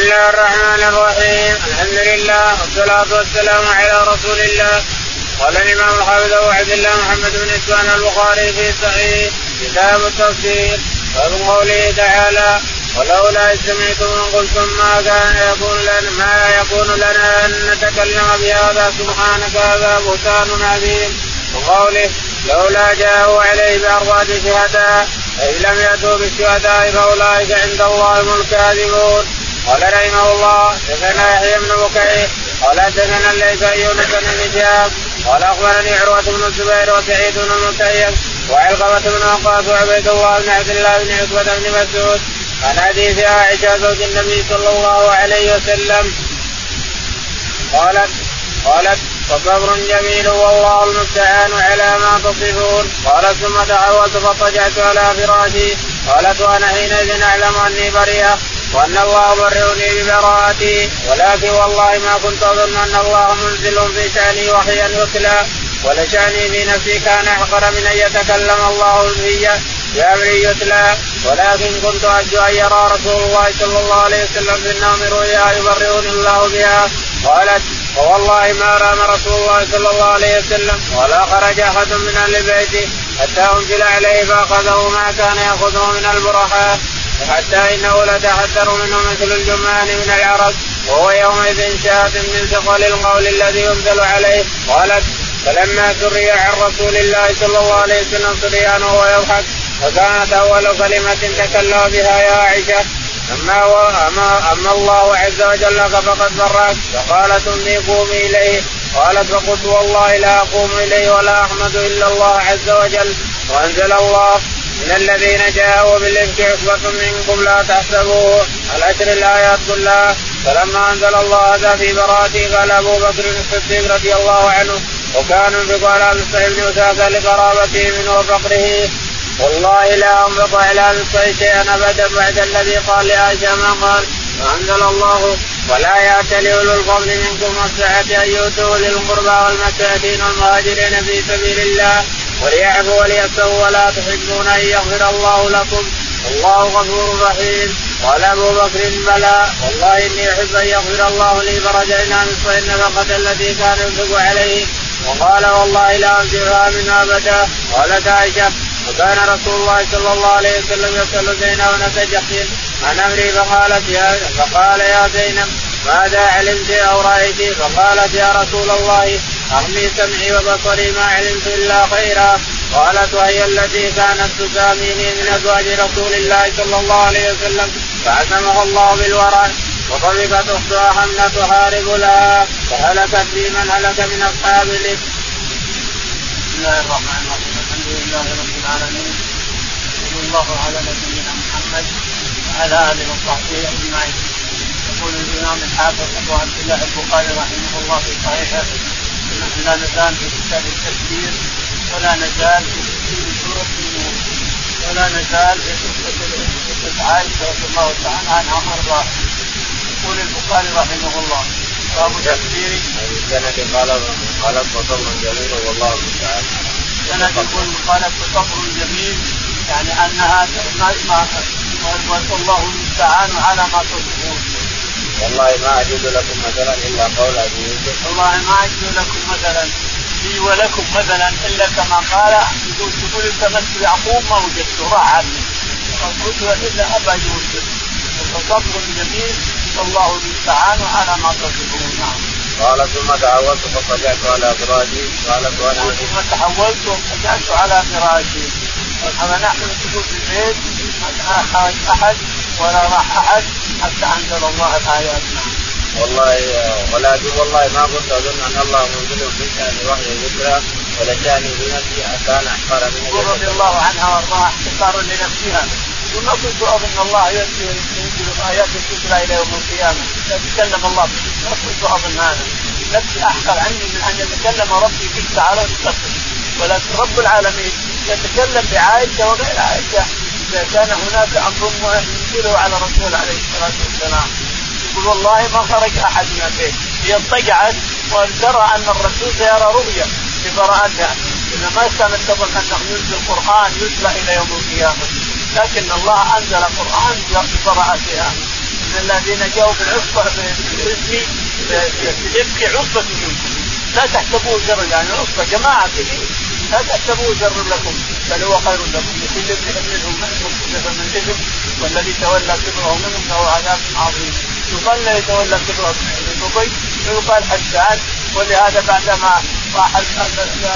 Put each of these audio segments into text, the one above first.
الله الرحمن الرحيم الحمد لله والصلاة والسلام على رسول الله قال الإمام الحافظ أبو عبد الله محمد بن إسماعيل البخاري في صحيح كتاب التفسير باب قوله تعالى ولولا إذ سمعتم قلتم ما كان يكون لنا ما يكون لنا أن نتكلم بهذا سبحانك هذا بهتان عظيم وقوله لولا جاءوا عليه بأربعة شهداء فإن لم يأتوا بالشهداء فأولئك عند الله هم الكاذبون قال رحمه الله دثنا يحيى بن بكير قال دثنا ليس يونس بن شهاب قال أخبرني عروة بن الزبير وسعيد بن المسيب وعلقمة بن وقاص وعبيد الله بن عبد الله بن عتبة بن مسعود عن حديث عائشة زوج النبي صلى الله عليه وسلم قالت قالت فصبر جميل والله المستعان على ما تصفون. قالت ثم دعوت فاضطجعت على فراشي قالت وأنا حينئذ أعلم أني بريئة. وأن الله برئني ببراءتي ولكن والله ما كنت أظن أن الله منزل في شأني وحيا يتلى ولشأني في نفسي كان أحقر من أن يتكلم الله في بامر يتلى. ولكن كنت أرجو أن يرى رسول الله صلى الله عليه وسلم في النوم رؤيا يبرئني الله بها. قالت فوالله ما رام رسول الله صلى الله عليه وسلم ولا خرج أحد من أهل بيته حتى أنزل عليه فأخذه ما كان يأخذه من البرحاء حتى انه لتحذر منه مثل الجمان من العرب وهو يومئذ شاة من ثقل القول الذي ينزل عليه. قالت فلما سري عن رسول الله صلى الله عليه وسلم سريان وهو يضحك وكانت أول كلمة تكلم بها يا عائشة أما اما أما الله عز وجل فقد برأت فقالت امي قومي إليه. قالت فقلت والله لا أقوم إليه ولا أحمد إلا الله عز وجل. وانزل الله من الذين جاءوا بالإفك عصبة منكم لا تحسبوه العشر الآيات كلها فلما أنزل الله هذا في براءته قال أبو بكر الصديق رضي الله عنه وكان انفق على مصطفى بن أساسة لقرابته منه وفقره والله لا انبط على مصطفى شيئا أبدا بعد الذي قال لعائشة ما قال فأنزل الله ولا يأتل أولو الفضل منكم والسعة أن يؤتوا للقربى والمساكين والمهاجرين في سبيل الله وليعفوا وليسروا ولا تحبون أن يغفر الله لكم. والله غفور رحيم. قال أبو بكر بلى. والله إني أحب أن يغفر الله لي فرجعنا نصف النفقه التي كان ينفق عليه. وقال والله لا انزلها من أبدا. قالت عائشة وكان رسول الله صلى الله عليه وسلم يسال زينب بنت جحش عن أمري؟ فقالت يا فقال يا زينب ماذا علمت أو رايت فقالت يا رسول الله أغمي سمعي وبصري ما علمت إلا خيرا. قالت وهي التي كانت تساميني من أزواج رسول الله صلى الله عليه وسلم فعزمها الله بالورع وطلبت أختها حملة تحارب لها فهلكت في من هلك من أصحاب. بسم الله الرحمن الرحيم. الحمد لله رب العالمين. صلى الله على نبينا محمد وعلى آله وصحبه أجمعين. يقول الإمام الحافظ أبو عبد الله البخاري رحمه الله في صحيحه نحن لا نزال في كتاب التفسير ولا نزال في تفسير سورة النور ولا نزال في قصة عائشة رضي الله تعالى عنها وأرضاها. يقول البخاري رحمه الله باب تفسير قال قال فصبر جميل والله المستعان. سند يقول قال فصبر جميل يعني أنها ما ما والله المستعان على ما تصفون والله ما أجد لكم مثلا إلا قول أبي يوسف والله ما أجد لكم مثلا لي ولكم مثلا إلا كما قال يقول تقول التمست يعقوب ما وجدته راح عني قلت الا أبا يوسف. فصبر جميل والله المستعان على ما تصفون نعم. قال ثم تحولت فضجعت على فراشي قالت وأنا ثم تحولت فضجعت على فراشي أما نحن نقول في البيت ما خرج أحد ولا راح أحد حتى أنزل الله الآيات. والله ولكن والله ما كنت أظن أن الله منزل في شأن وحي ذكرى ولشاني بنفسي كان أحقر من رضي الله عنها وأرضاها. احتقارا لنفسها. كنت اظن الله ينزل آيات الذكرى إلى يوم القيامة. يتكلم الله كنت اظن هذا. نفسي أحقر عني من أن يتكلم ربي بك تعالى وتقدم ولكن رب العالمين يتكلم بعائشة وغير عائشة. إذا كان هناك أمر ينزله على الرسول عليه الصلاة والسلام. يقول والله ما خرج أحد من البيت. هي اضطجعت وترى أن الرسول سيرى رؤيا. ببراءتها اذا ما كانت تظن أنه ينزل القران يتلى إلى يوم القيامة. لكن الله أنزل قرآن ببراءتها إن الذين جاءوا بالعصبة باسمي يبكي عصبة منكم. لا تحسبوه شر يعني عصبة جماعة كثير لا تحسبوه شر لكم بل هو خير لكم. لكل ابن منهم من اثم والذي تولى كبره منهم له عذاب عظيم. يقال لا يتولى كبره من ابي ويقال حسان ولهذا بعدما راحت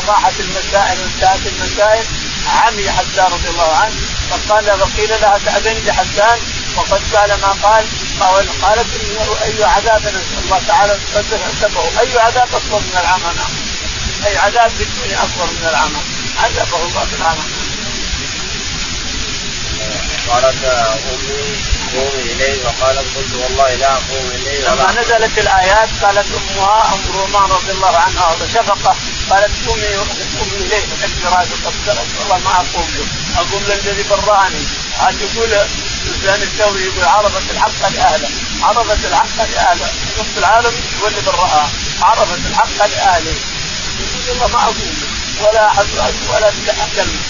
راحت المسائل وانتهت المسائل عمي حسان رضي الله عنه فقال وقيل لها تأذن لحسان؟ وقد قال ما قال. قالت أي عذاب الله تعالى عذبه أي عذاب أكبر من العمى؟ أي عذاب في الدنيا أكبر من العمى. عذبه الله في العمى. قالت أمي قومي إليه وقالت قلت والله لا أقوم إليه لما نزلت الآيات قالت أمها أم رومان رضي الله عنها وشفقه قالت قومي قومي إليه فكتب راسك والله ما أقوم له اقوم للذي براني. عاد يقول سفيان الثوري يقول عرفت الحق لأهله. عرفت الحق لأهله. نصف العالم هو اللي برأها. عرفت الحق لأهله. يقول والله ما أقوم ولا أحد ولا كلمه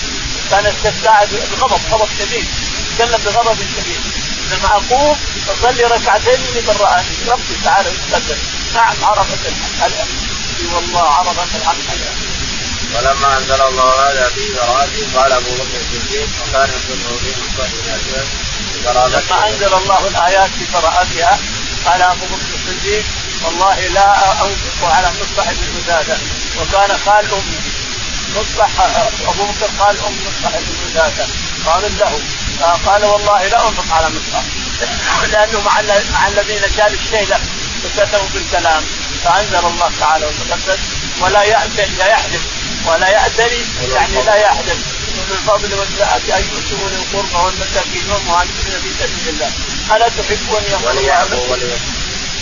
كانت تستعد بغضب غضب شديد. تكلم بغضب شديد. لما اقوم أصلي ركعتين اللي برأني ربي تعالى يتقدم نعم عرفت الحق إي والله عرفت الحق ولما أنزل الله هذا في براءته قال أبو بكر الصديق وكان يصدق في مصطفى لما أنزل الله الآيات في براءتها قال أبو بكر الصديق والله لا أنفق على مصطفى بن وكان خال أمي مصلح أبو بكر قال أم مصلح بن زاده قال له قال والله لا أنفق على مصلح لأنه مع مع الذين شالوا الشيله وكتبوا بالكلام. فأنزل الله تعالى وتقدس ولا يأتل لا يحلف ولا يأتلي يعني لا يحلف من الفضل والسعة أن يؤتوا للقربى والمساكين والمهاجرين في سبيل الله. ألا تحبون أن يغفر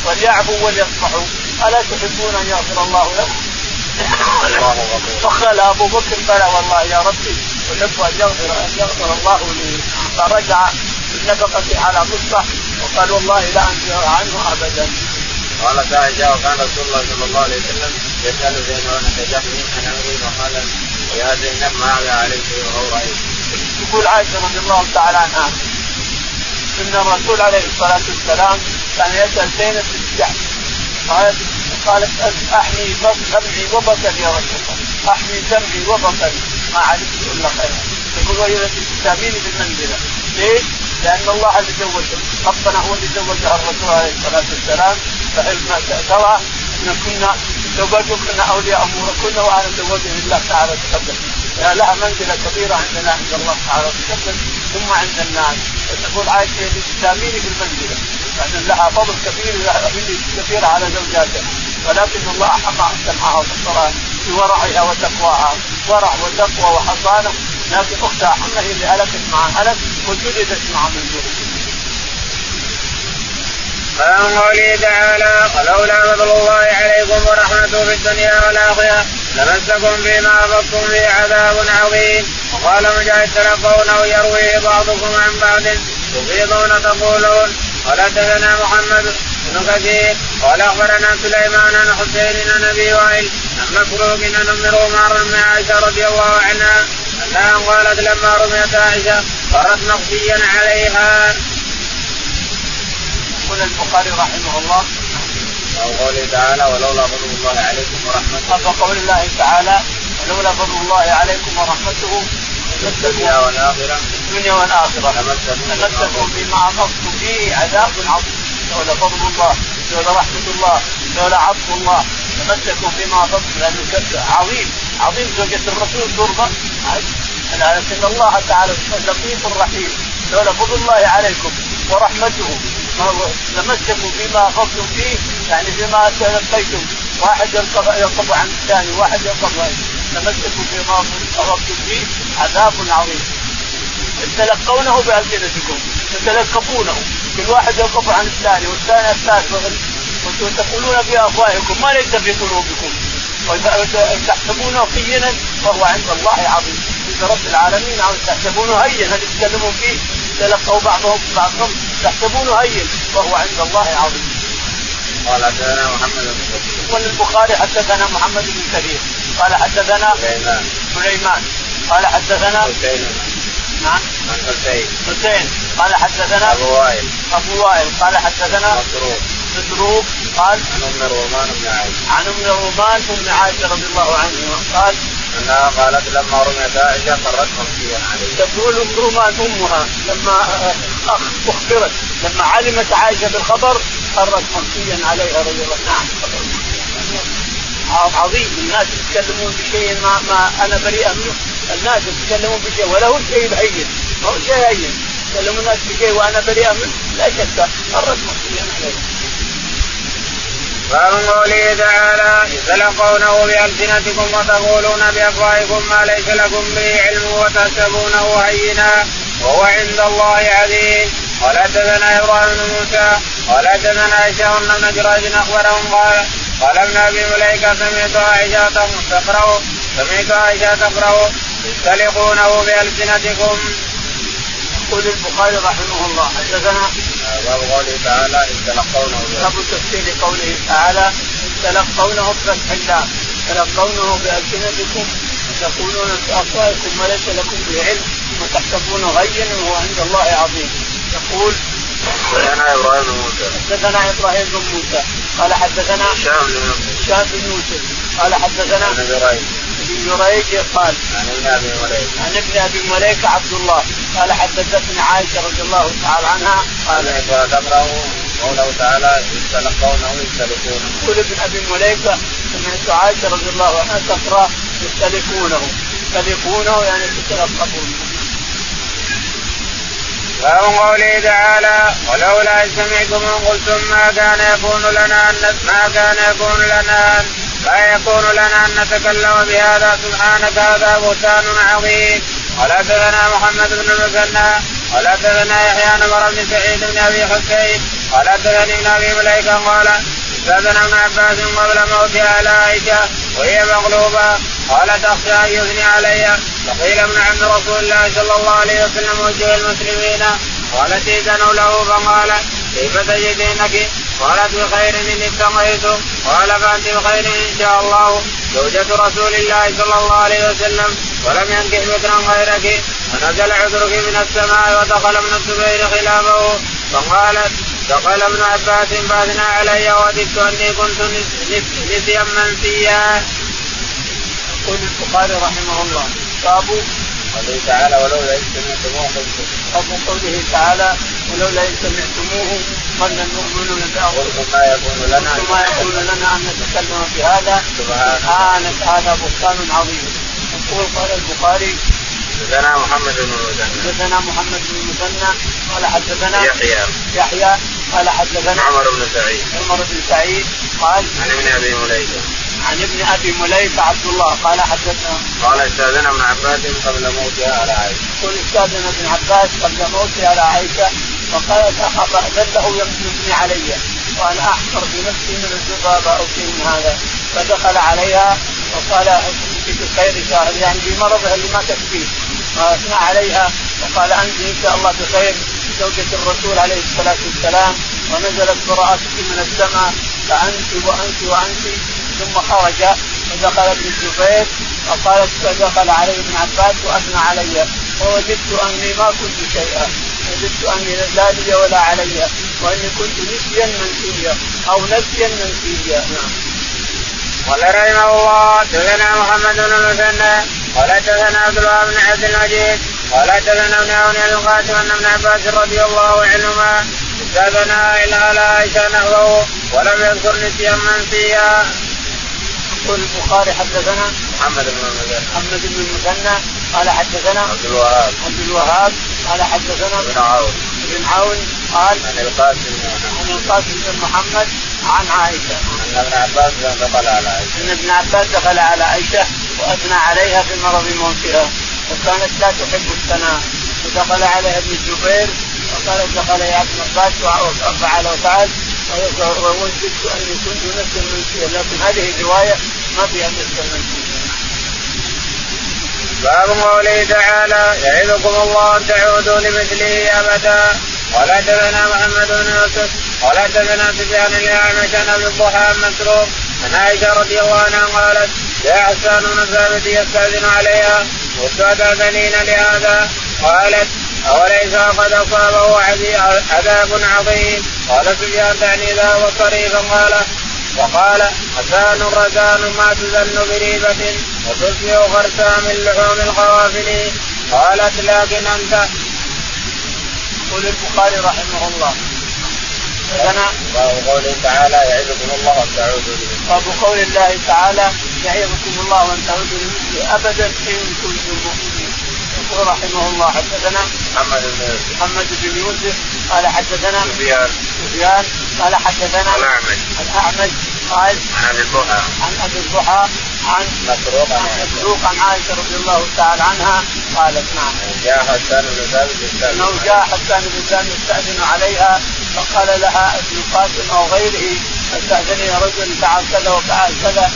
وليعفوا وليصفحوا. ألا تحبون أن يغفر الله لكم؟ فقال أبو بكر بلى والله يا ربي. أحب أن يغفر أن يغفر الله لي فرجع بالنفقة على مصطح وقال والله لا انزل عنه ابدا. قالت عائشه وكان رسول الله صلى الله عليه وسلم يسأل زينب تجحني عن أمري وقال يا زينب ماذا عليك وهو رايك. يقول عائشة رضي الله تعالى عنها إن الرسول عليه الصلاة والسلام كان يسأل زينب بالجحش قالت قالت أحمي سمعي وبصري يا رسول الله أحمي سمعي وبصري ما علمت الا خيرا يقول وهي تستاميني بالمنزلة. ليش؟ لأن الله اللي زوجه ربنا هو اللي زوجها الرسول عليه الصلاة والسلام. فعلما ترى إن كنا زوجكم كنا أولياء اموركن وأنا زوجها لله تعالى تقدم. لها منزلة كبيرة عندنا عند الله تعالى تقدم ثم عند الناس. فتقول عائشة تستاميني بالمنزلة. لأن لها فضل كبير كبير على زوجاتها. ولكن الله حفظ سمعها وبصرها بورعها وتقواها. ورع وتقوى وحصانة. لكن أختها حمى هي اللي هلكت مع هلك وجلدت مع من جلد قال قوله تعالى ولولا فضل الله عليكم ورحمته في الدنيا والآخرة لمسكم فيما أفضتم فيه عذاب عظيم وقال مجاهد تلقونه يرويه بعضكم عن بعض تفيضون تقولون قال حدثنا محمد بن كثير قال أخبرنا سليمان عن حسين عن أبي وائل عن مسروق عن أم رومان بن عائشة رضي الله عنها أنها قالت لما رميت عائشة قرت مخفيا عليها. يقول البخاري رحمه الله أو قوله تعالى ولولا فضل الله عليكم ورحمته. وقول الله تعالى ولولا فضل الله عليكم ورحمته الدنيا والآخرة الدنيا والآخرة تمسكوا بما أخذتم فيه عذاب عظيم لولا فضل الله لولا رحمة الله لولا عطف الله. تمسكوا بما أخذتم لأنه عظيم عظيم زوجة الرسول ترضى. لكن الله تعالى لطيف رحيم. لولا فضل الله عليكم ورحمته. تمسكوا بما اخذتم فيه يعني بما تلقيتم. واحد ينقض عن الثاني واحد ينقض تمسكوا بما اخذتم فيه عذاب عظيم. تلقونه بألسنتكم تتلقفونه. كل واحد يوقف عن الثاني والثاني الثالث وتقولون بافواهكم ما ليس في قلوبكم. وتحسبونه هينا وهو عند الله عظيم. عند رب العالمين تحسبونه هين هل يتكلمون فيه تلقوا بعضهم بعضهم تحسبونه هين وهو عند الله عظيم. قال حدثنا محمد بن كثير. يقول البخاري حدثنا محمد بن كثير. قال حدثنا سليمان. سليمان. قال حدثنا نعم. حسين. حسين. قال حدثنا أبو وائل. أبو وائل. قال حدثنا مسروق مسروق قال عن أم الرومان بن عائشه عن أم الرومان ام عائشه رضي الله عنها قال أنها قالت لما رميت عائشة قرت مخفيا عليه تقول أم رومان أمها لما أخبرت لما علمت عائشة بالخبر قرت مخفيا عليها رضي الله نعم عظيم. الناس يتكلمون بشيء ما, ما أنا بريئة منه. الناس يتكلمون بشيء ولا هو شيء هين ما هو شيء هين يتكلمون الناس بشيء وأنا بريئة منه. لا شك. مرت مخفيا عليه. باب قوله تعالى تلقونه بألسنتكم وتقولون بأفواهكم ما ليس لكم به علم وتحسبونه هينا وهو عند الله عظيم قال حدثنا إبراهيم بن موسى قال حدثنا هشام بن جريج أخبرهم قال قال ابن أبي مليكة سمعت عائشة تقرأ سمعت عائشة تقرأ تستلقونه بألسنتكم. يقول البخاري رحمه الله حدثنا باب قوله تعالى إذ تلقونه باب تفسير قوله تعالى إذ تلقونه بفتح الله تلقونه بألسنتكم وتقولون بأفواهكم ما ليس لكم به علم وتحسبونه غيا وهو عند الله عظيم. يقول حدثنا إبراهيم بن موسى. حدثنا إبراهيم بن موسى. قال حدثنا هشام بن يوسف قال حدثنا ابن جريج ابن جريج قال عن ابن أبي مليكة. عن ابن أبي مليكة عبد الله. قال حدثتني عائشة رضي الله تعالى عنها قال تقرا قوله تعالى إذ تلقونه يستلقونه. يقول ابن أبي مليكة سمعت عائشة رضي الله عنها تقرأ يستلقونه. يستلقونه يعني تتلقفونه باب قوله تعالى ولولا إذ سمعتم قلتم ما كان يكون لنا أن ما كان يكون لنا أن لا لنا أن نتكلم بهذا. سبحانك هذا بهتان عظيم. قال حدثنا محمد بن المثنى. قال حدثنا يحيى بن بن سعيد بن أبي حسين. قال حدثني ابن أبي مليكة قال استاذن ابن عباس قبل موتها على عائشه وهي مغلوبة. قالت اخشى أن يثني علي. فقيل ابن عم رسول الله صلى الله عليه وسلم وجه المسلمين. قالت اذنوا له فقال كيف تجدينك؟ قالت بخير ان اتقيت. قال فأنت بخير إن شاء الله. زوجة رسول الله صلى الله عليه وسلم ولم ينكح بكرا غيرك. ونزل عذرك من السماء ودخل ابن الزبير خلافه. فقالت دخل ابن عباس فاثنى علي وددت أني كنت نسيا منسيا. يقول البخاري رحمه الله باب قوله تعالى ولولا إذ سمعتموه باب قوله تعالى ولولا إذ سمعتموه ظن المؤمنون قلتم ما يكون لنا ما يكون لنا أن نتكلم بهذا. سبحانك. هذا بهتان عظيم. يقول قال البخاري حدثنا محمد بن المثنى. حدثنا محمد بن المثنى قال حدثنا يحيى. يحيى قال حدثنا عمر بن سعيد. عمر بن سعيد قال عن ابن أبي مليكة. عن ابن أبي مليكة عبد الله قال حدثنا قال استاذن ابن عباس قبل موتها على عائشة. يقول استاذن ابن عباس قبل موته على عائشة وقالت له يمني علي وأنا احقر بنفسي من الذبابه أو شيء من هذا فدخل عليها وقال انت بخير شاهد يعني بمرضها اللي ما تكفيه فأثنى عليها وقال انت إن شاء الله بخير. زوجة الرسول عليه الصلاة والسلام ونزلت براءتك من السماء فأنت وأنت وأنت. ثم خرج فدخل ابن الزبير وقالت فدخل علي ابن عباس وأثنى علي. فوجدت أني ما كنت شيئا. وجدت أني لا لي ولا علي وأني كنت نسيا منسيا أو نسيا منسيا. نعم قال رحمه الله حدثنا محمد بن المثنى. قال حدثنا عبد الله بن عبد المجيد. قال حدثنا ابن عون القاسم ان ابن عباس رضي الله عنهما. استاذنا إلى على عائشة نحوه ولم يذكر نسيا منسيا. يقول البخاري حدثنا محمد بن المثنى. محمد بن المثنى. قال حدثنا عبد الوهاب. عبد الوهاب. قال حدثنا ابن عون. بن عون قال عن القاسم. عن القاسم بن محمد عن عائشة. ان ابن عباس دخل على عائشه إن ابن عباس دخل على عائشة وأثنى عليها في مرض موتها وكانت لا تحب الثناء. ودخل عليها ابن الزبير وقال دخل يا ابن عباس وفعل وفعل ووددت اني كنت نفسا منسيا. لكن هذه الرواية ما فيها نفسا منسيا باب قوله تعالى يعظكم الله أن تعودوا لمثله أبدا. قال حدثنا محمد بن يوسف قال حدثنا سفيان الاعمش عن ابي الضحى مسروق عن عائشة رضي الله عنها قالت جاء حسان بن ثابت يستأذن عليها قلت أتأذنين لهذا؟ قالت أوليس قد أصابه عذاب عظيم؟ قال سفيان تعني ذهب طريقا قال وقال حسان رزان ما تزن بريبة وتصبح غرسا من لحوم القوافل قالت لكن أنت يقول البخاري رحمه الله. لنا باب قوله تعالى يعظكم الله ان تعودوا باب قول الله تعالى يعظكم الله أن تعودوا لمثله أبدا إن كنتم مؤمنين. يقول رحمه الله حدثنا محمد بن يوسف. محمد بن يوسف. قال حدثنا سفيان. سفيان. قال حدثنا الاعمش الاعمش قال عن أبي الضحى. عن أبي الضحى. عن مسروق عن مسروق عن عائشة رضي الله تعالى عنها قالت نعم. جاء حسان بن ثابت انه جاء حسان بن ثابت يستأذن عليها فقال لها ابن قاسم أو غيره أستأذني رجل فعل كذا وفعل كذا.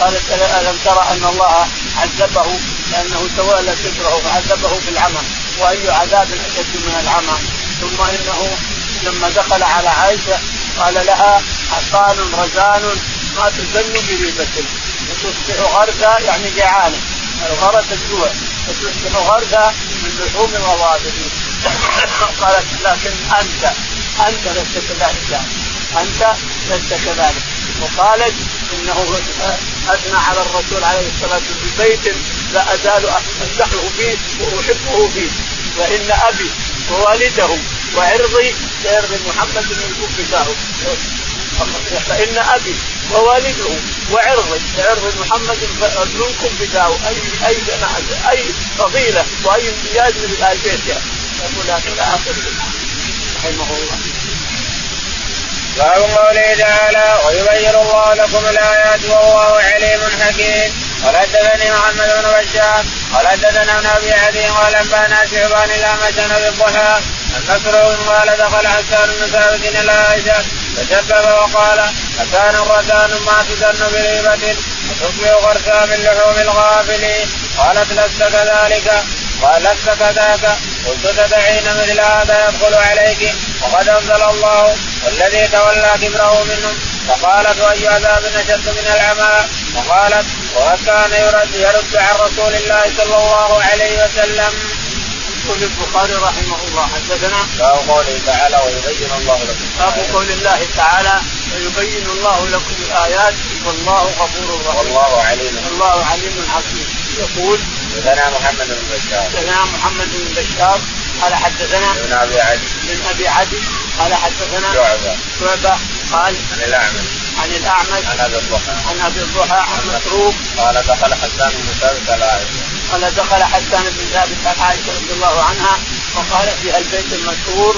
قالت ألم ترى أن الله عذبه؟ لأنه تولى كبره فعذبه بالعمى وأي عذاب أشد من العمى. ثم إنه لما دخل على عائشة قال لها حصان رزان ما تزن بريبة. وتصبح غرزة يعني جعانة الغرس الجوع. وتصبح غرزة من لحوم الغوابل قالت لكن أنت أنت لست كذلك. أنت لست كذلك. وقالت إنه اثنى على الرسول عليه الصلاة والسلام في بيت لا أزال امدحه فيه وأحبه فيه. وإن أبي ووالده وعرضي كعرض محمد من كفته فإن أبي ووالده وعرضي كعرض محمد منكم بداو. اي أي أي فضيلة وأي امتياز من آل يقول إلى اخره رحمه الله. باب قوله تعالى ويبين الله لكم الآيات والله عليم حكيم. قال حدثني محمد بن بشار قال حدثنا ابن أبي عدي قال أنبأنا شعبان إلى مشان بالضحى أن مسروق قال دخل حسان بن ثابت إلى عائشة فشبب وقال حسان رسان ما تدن بريبة وتصبح غرسا من لحوم الغافلين قالت لست كذلك. قال لست كذاك. قلت تدعين مثل هذا يدخل عليك. وقد أنزل الله والذي تولى كبره منهم فقالت واي عذاب أشد من العمى؟ وقالت وقد كان يرد يرد عن رسول الله صلى الله عليه وسلم. يقول البخاري رحمه الله حدثنا. باب قوله تعالى ويبين الله لكم باب قول الله تعالى ويبين الله لكم الآيات. والله غفور رحيم. والله عليم. والله عليم حكيم. يقول حدثنا محمد بن بشار. حدثنا محمد بن بشار. قال حدثنا ابن أبي عدي. بن أبي عدي. قال حدثنا شعبة. شعبة. قال عن الأعمش. عن الأعمش. عن أبي الضحى. عن أبي الضحى. عن مسروق. قال دخل حسان بن ثابت على عائشة. قال دخل حسان بن ثابت عن عائشة رضي الله عنها. وقال في البيت المشهور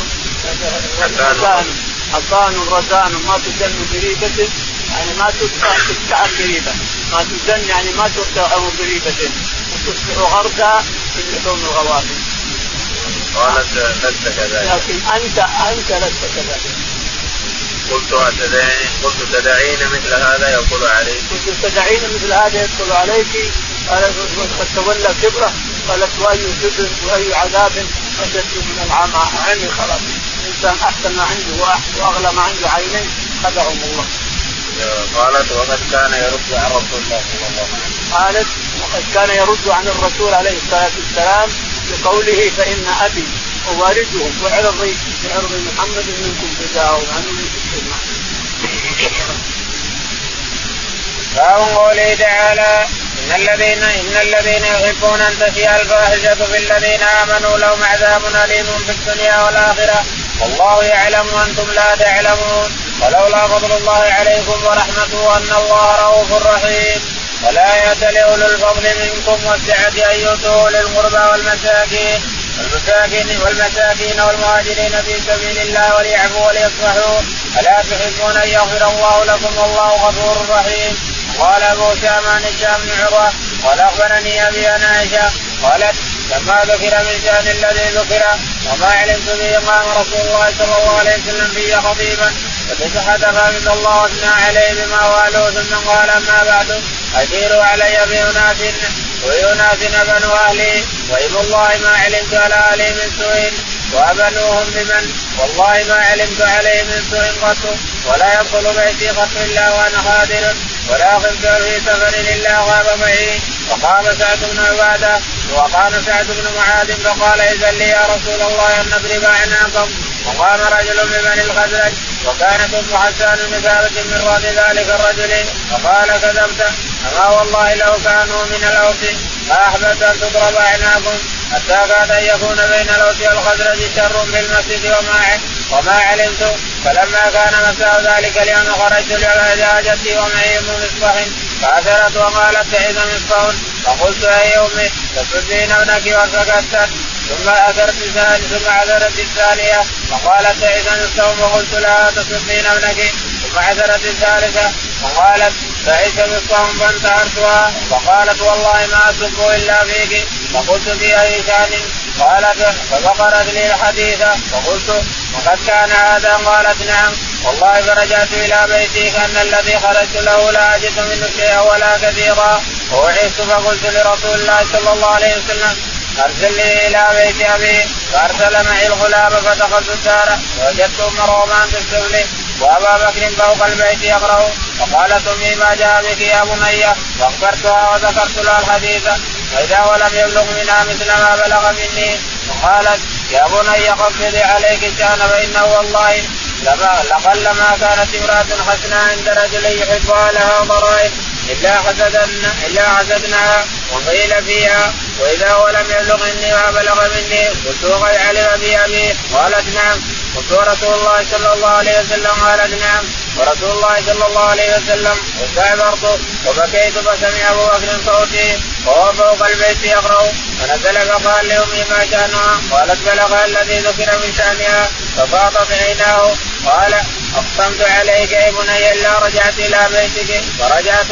حسان. حصان رزان. ما تزن بريبة. يعني ما تستعن بريبة. ما تزن يعني ما تستعن بريبة وتصبح غرقا في لحوم الغوافل قالت لست كذلك. لكن انت أنت لست كذلك. قلت أتدعين قلت تدعين مثل هذا يقول عليك. كنت تدعين مثل هذا يدخل عليك. قالت قد تولى كبره قالت وأي كبر وأي عذاب أشد من العمى عمي خلاص. الإنسان أحسن ما عنده وأغلى ما عنده عينين. خدعهم الله. قالت وقد كان يرد عن رسول الله صلى الله عليه وسلم. قالت وقد كان يرد عن الرسول عليه الصلاة والسلام بقوله فإن أبي ووالده وعرضي بعرض محمد منكم فداء يعني من باب قوله تعالى إن الذين إن الذين يحبون أن تشيع الفاحشة في الذين آمنوا لهم عذاب أليم في الدنيا والآخرة. والله يعلم وأنتم لا تعلمون. ولولا فضل الله عليكم ورحمته أن الله رؤوف رحيم. ولا يأت لأولو الفضل منكم والسعة أن يؤتوا للقربى والمساكين والمساكين والمساكين والمهاجرين في سبيل الله وليعفوا وليصفحوا. ألا تحبون أن يغفر الله لكم؟ والله غفور رحيم. قال أبو سامان هشام بن عروة قال أخبرني أبي أنا عائشة قالت لما ذكر من شأن الذي ذكر وما علمت به قام رسول الله صلى الله عليه وسلم في خطيبا ففتحت فحمد الله واثنى عليه بما والوا ثم قال أما بعد. أشيروا علي بأناس ويناس بنو أهلي. وايم الله ما علمت على أهلي من سوء وابنوهم بمن والله ما علمت عليه من سوء قط. ولا يدخل بيتي قط إلا وأنا خادر. ولا خفت في سفر إلا غاب معي. وقام سعد بن عباده وقام سعد بن معاذ فقال إذن لي يا رسول الله أن نضرب أعناقهم. وقام رجل من بني الخزرج وكانت ام حسان ثابت من رد ذلك الرجل فقال كذبت أما والله لو كانوا من الأوس ما أحببت أن تضرب أعناقهم حتى كاد أن يكون بين الأوس والخزرج شر في المسجد وما وما علمت فلما كان مساء ذلك اليوم خرجت لحاجتي ومعي مصباح فاثرت وقالت تعيد مصباح فقلت أي أمي تسدين ابنك وسكتت ثم اثرت الثاني ثم عثرت الثانية فقالت اذا الصوم فقلت لها تصدين ابنك. ثم عثرت الثالثة. فقالت فعيت بالصوم فانتهرتها. فقالت والله ما أسب إلا فيك. فقلت في أي شأن؟ قالت فذكرت لي الحديث. فقلت وقد كان هذا؟ قالت نعم. والله فرجعت إلى بيتي كان الذي خرجت له لا أجد منه شيئا ولا كثيرا. ووعدت فقلت لرسول الله صلى الله عليه وسلم أرسلني إلى بيت أبي فأرسل معي الغلام فدخلت الدار ووجدت أم رومان تستغلي وأبا بكر فوق البيت يقرأ فقالت امي ما جاء بك يا بني فأخبرتها وذكرت لها الحديث فإذا ولم يبلغ منها مثل ما بلغ مني فقالت يا بني خفضي عليك الشأن فإنه والله لما لقل ما كانت امرأة حسناء عند رجل يحبها لها ضرائب إلا حسدنا إلا حسدناها وقيل فيها وإذا ولم يبلغ مني ما بلغ مني قلت وقد علم بي قالت نعم. قلت رسول الله صلى الله عليه وسلم. قالت نعم. ورسول الله صلى الله عليه وسلم. واستعبرت وبكيت فسمع أبو بكر صوتي. وهو فوق البيت يقرأ. فنزل فقال لأمي ما شأنها؟ قالت بلغ الذي ذكر من شأنها. ففاضت عيناه. قال أقسمت عليك يا بني الا رجعت إلى بيتك. فرجعت.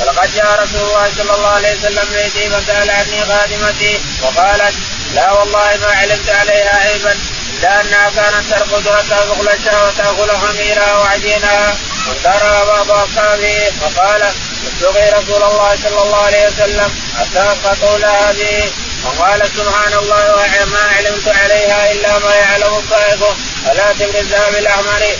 ولقد جاء رسول الله صلى الله عليه وسلم بيتي فسأل عني خادمتي وقالت لا والله ما علمت عليها عيبا. إلا أنها كانت ترقد حتى تغلشها وتأكل خميرها وعجينها. وانكرها بعض أصحابه فقال اتقي رسول الله صلى الله عليه وسلم. حتى قول هذه. وقال سبحان الله ما علمت عليها إلا ما يعلم الطائف فلا تبرزها بالاحمر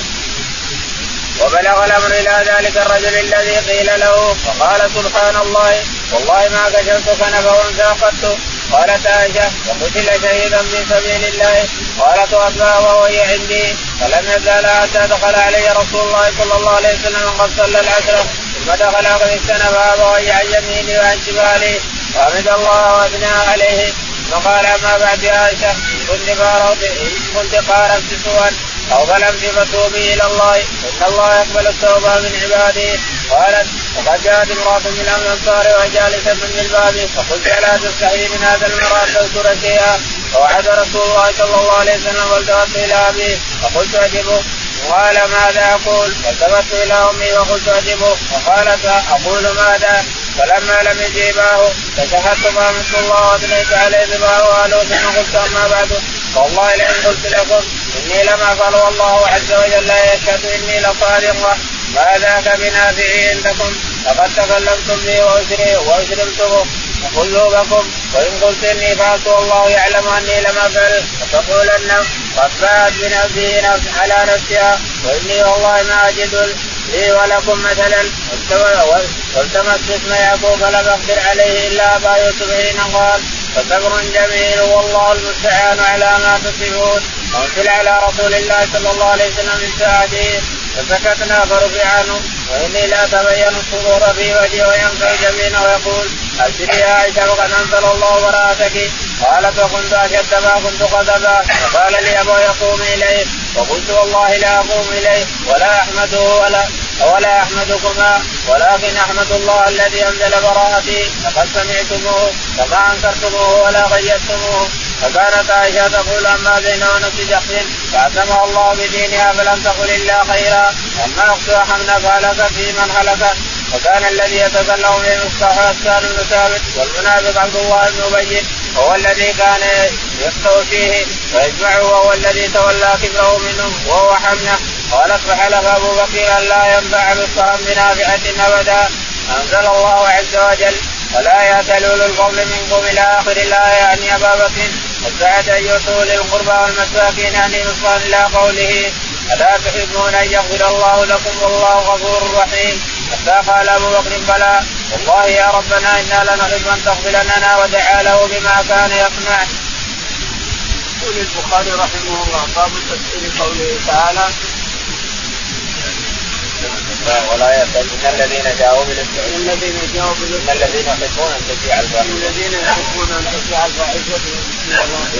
وبلغ الأمر إلى ذلك الرجل الذي قيل له فقال سبحان الله والله ما كشفت كنف انثى قط قالت عائشة وقتل شهيدا في سبيل الله. قالت وابا وهي عندي. فلم يزال حتى دخل علي رسول الله صلى الله عليه وسلم قد صلى العشره ثم دخل فاستنى بابا وهي عن يميني وعن شمالي وحمد الله وأثنى عليه. فقال اما بعد يا عائشة كنت قاربت ان كنت قاربت سوءا أو ظلمت فتوبي إلى الله إن الله يقبل التوبة من عباده قالت وقد جاءت امرأة من الأنصار وجالسة من الباب فقلت ألا تستحي من هذا المرأة تذكر شيئا فوعد رسول الله صلى الله عليه وسلم والتفت إلى أبي. فقلت أجبه. قال ماذا أقول؟ فالتفت إلى أمي وقلت اجبه وقالت أقول ماذا؟ فلما لم يجيباه فشهدت مثل الله وأثنيت عليه بما هو ثم قلت أما بعد. والله لئن قلت لكم إني لم أفعل والله عز وجل يشهد إني لصادق. ما ذاك بنافع عندكم؟ فقد تكلمتم بي واشرمتم قلوبكم وإن قلت إني فعلت والله يعلم أني لم أفعل فتقولن قد فات بنفسه على نفسها وإني والله ما أجد لي ولكم مثلا. والتمست اسم يعقوب فلم أقدر عليه إلا أبا يوسف حين قال فصبر جميل والله المستعان على ما تصفون. وانزل على رسول الله صلى الله عليه وسلم من ساعته فسكتنا فرفع عنه. واني لا اتبين الصدور في وجهه وينفع جميعا ويقول ابشري يا عائشه وقد أنزل الله براءتك. قالت وكنت أشد ما كنت غضبا فقال لي ابو يقوم إليه. وقلت والله لا أقوم إليه ولا أحمده ولا ولا احمدكما ولكن احمد الله الذي أنزل براءتي لقد سمعتموه فما أنكرتموه ولا غيرتموه. فكانت عائشة تقول أما بين ونفس جحش فاعتمها الله بدينها فلم تقل إلا خيرا. أما اختها حمنا فهلكت في من هلك. وكان الذي يتكلم به مصطفى حسان بن ثابت والمنافق عبد الله بن أبي وهو الذي كان يخطئ فيه ويجمعه وهو الذي تولى كبره منهم وهو حمنه. قالت فحلف أبو بكر أن لا ينفع مصطفى بنافعة أبدا. أنزل الله عز وجل ولا ياتل اولو الفضل منكم إلى اخر الايه يعني ابا بكر. وسعد أن يؤتوا للقربى والمساكين يعني مصطفى إلى قوله ألا تحبون أن يغفر الله لكم؟ والله غفور رحيم. حتى قال أبو بكر بلى. والله يا ربنا إنا لنحب أن تغفر لنا ودعا له بما كان يصنع. يقول البخاري رحمه الله باب تفسير قوله تعالى ولا من الذين جاءوا بالاسم الذين جاءوا بالاسم الذين يحبون أن تشيع الفاحشة. الذين يحبون أن تشيع الفاحشة.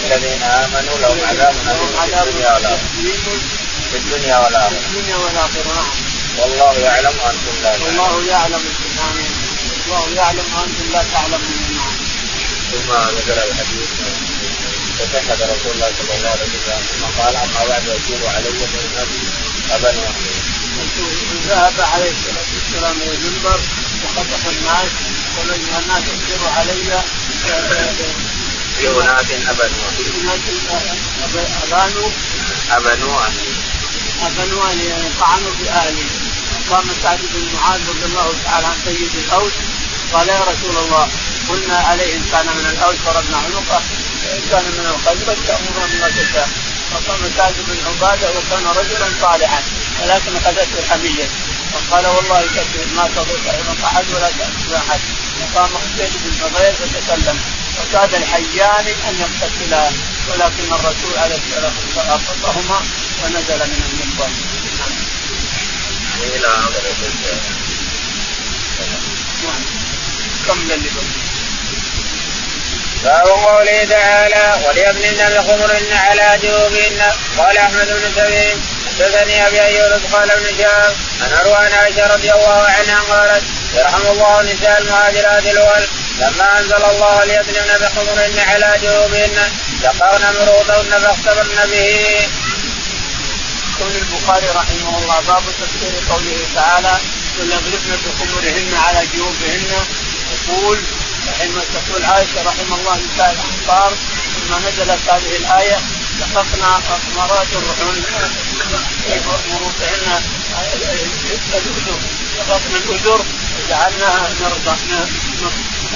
الذين آمنوا لهم عذاب أليم في الدنيا والآخرة. في الدنيا والآخرة. والله يعلم وأنتم لا تعلمون. والله يعلم سبحانه الله يعلم وأنتم لا تعلمون. ثم ذكر الحديث تشهد رسول الله صلى الله عليه وسلم ثم قال أما بعد يقول علي من النبي أبا ذهب عليه الصلاة والسلام إلى المنبر وخطف الناس ولم الناس ينكروا علي. في أناس أبنوا في أناس أبانوا أبنوا أبنوا يعني طعنوا في أهلي قام سعد بن معاذ رضي الله تعالى عن سيد الأوس قال يا رسول الله قلنا عليه إن كان من الأوس فرضنا عنقه وإن كان من الخزرج تأمرنا بما تشاء. فقام سعد بن عبادة وكان رجلا صالحا ولكن اخذته الحمية. وقال والله ما تضر أحد ولا تاكل أحد. وقام حسين بن حضير فتكلم وكاد الحيان أن يقتتلا ولكن الرسول عليه الصلاة والسلام ونزل من المنبر. إلى كم اللي باب قوله تعالى وليبنين بخمرهن على جيوبهن قال أحمد بن سبيل حدثني أبي أيوب قال ابن شهاب عن اروان عائشة رضي الله عنها قالت يرحم الله نساء المهاجرات الأول لما أنزل الله ليضربن بخمرهن على جيوبهن ذكرن مروطهن فاختبرن به. يقول البخاري رحمه الله باب تفسير قوله تعالى وليضربن بخمرهن على جيوبهن يقول رحمه تقول عائشة رحمه الله نساء الانصار لما نزلت هذه الآية لحقنا مرات مروطهن الاذر لحقنا الاذر وجعلناها مرضى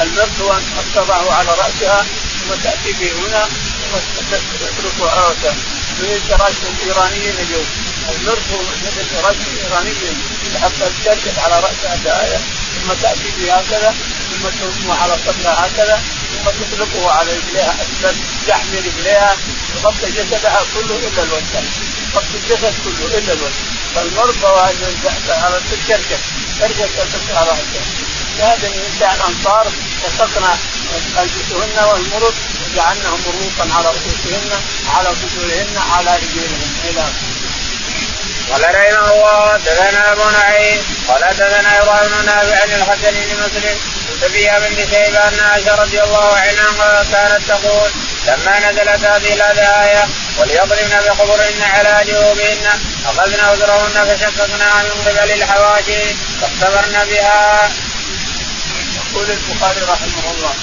المرض أن تضعه على رأسها ثم تأتي به هنا وتترك عورته من الفراش الإيرانيين اليوم. المرض من الفراش الإيرانيين حتى تركب على رأسها دائره ثم تأتي به هكذا ثم ترسمه على صدرها هكذا ثم تطلقه على رجليها أسفل تحمي رجليها تغطي جسدها كله إلا الوجه. تغطي الجسد كله إلا الوجه. فالمرضى على تركب تركب تلبس على هذا من نساء الانصار وسقنا البسهن والمرض وجعلناهم مروطا على رؤوسهن على صدورهن على رجلهن. إلى قال رحمه الله دثنا ابو نعيم قال دثنا إبراهيم بن نافع عن الحسن بن مسلم سفيان بن شيبه ان عائشه رضي الله عنها كانت تقول لما نزلت هذه الايه وليضربن بقبورهن على جيوبهن اخذنا وزرهن فشققناها من قبل الحواشي فاختبرن بها. يقول البخاري رحمه الله